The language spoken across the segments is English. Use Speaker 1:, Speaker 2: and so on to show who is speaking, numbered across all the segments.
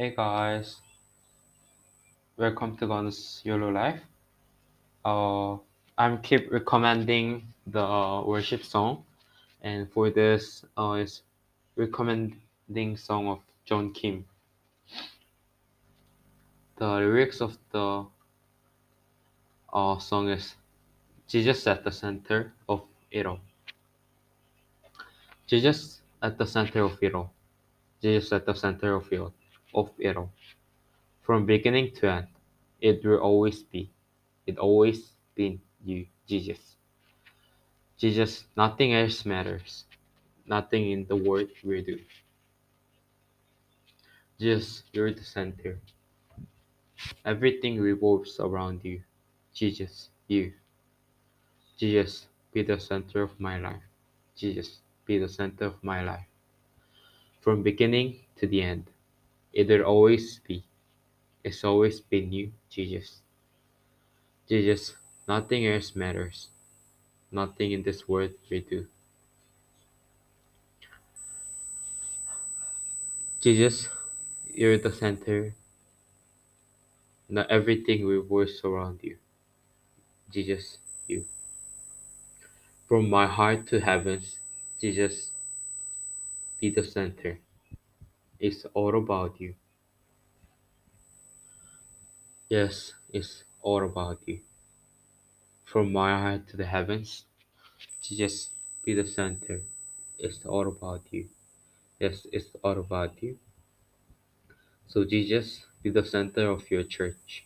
Speaker 1: Hey guys, welcome to Gun's YOLO Life. Uh, I'm keep recommending the worship song, and for this, uh, is recommending song of John Kim. The lyrics of the uh, song is Jesus at the center of it all. Jesus at the center of it all. Jesus at the center of it all. Of it all. From beginning to end, it will always be. It always been you, Jesus. Jesus, nothing else matters. Nothing in the world will do. Jesus, you're the center. Everything revolves around you. Jesus, you. Jesus, be the center of my life. Jesus, be the center of my life. From beginning to the end, it will always be. It's always been you, Jesus. Jesus, nothing else matters. Nothing in this world will do. Jesus, you're the center. Not everything revolves around you. Jesus, you. From my heart to heavens, Jesus, be the center. It's all about you. Yes, it's all about you. From my heart to the heavens, Jesus, be the center. It's all about you. Yes, it's all about you. So, Jesus, be the center of your church.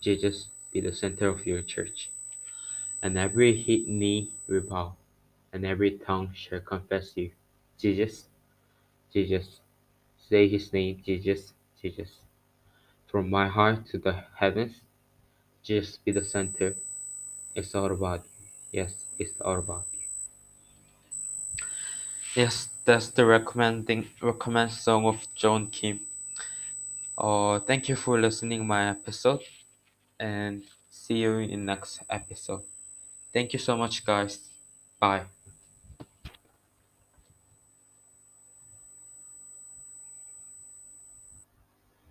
Speaker 1: Jesus, be the center of your church. And every knee will bow, and every tongue shall confess you. Jesus, Jesus, say his name, Jesus, Jesus. From my heart to the heavens, Jesus be the center. It's all about you. Yes, it's all about you. Yes, that's the recommending recommend song of John Kim. Uh, thank you for listening my episode, and see you in next episode. Thank you so much, guys. Bye.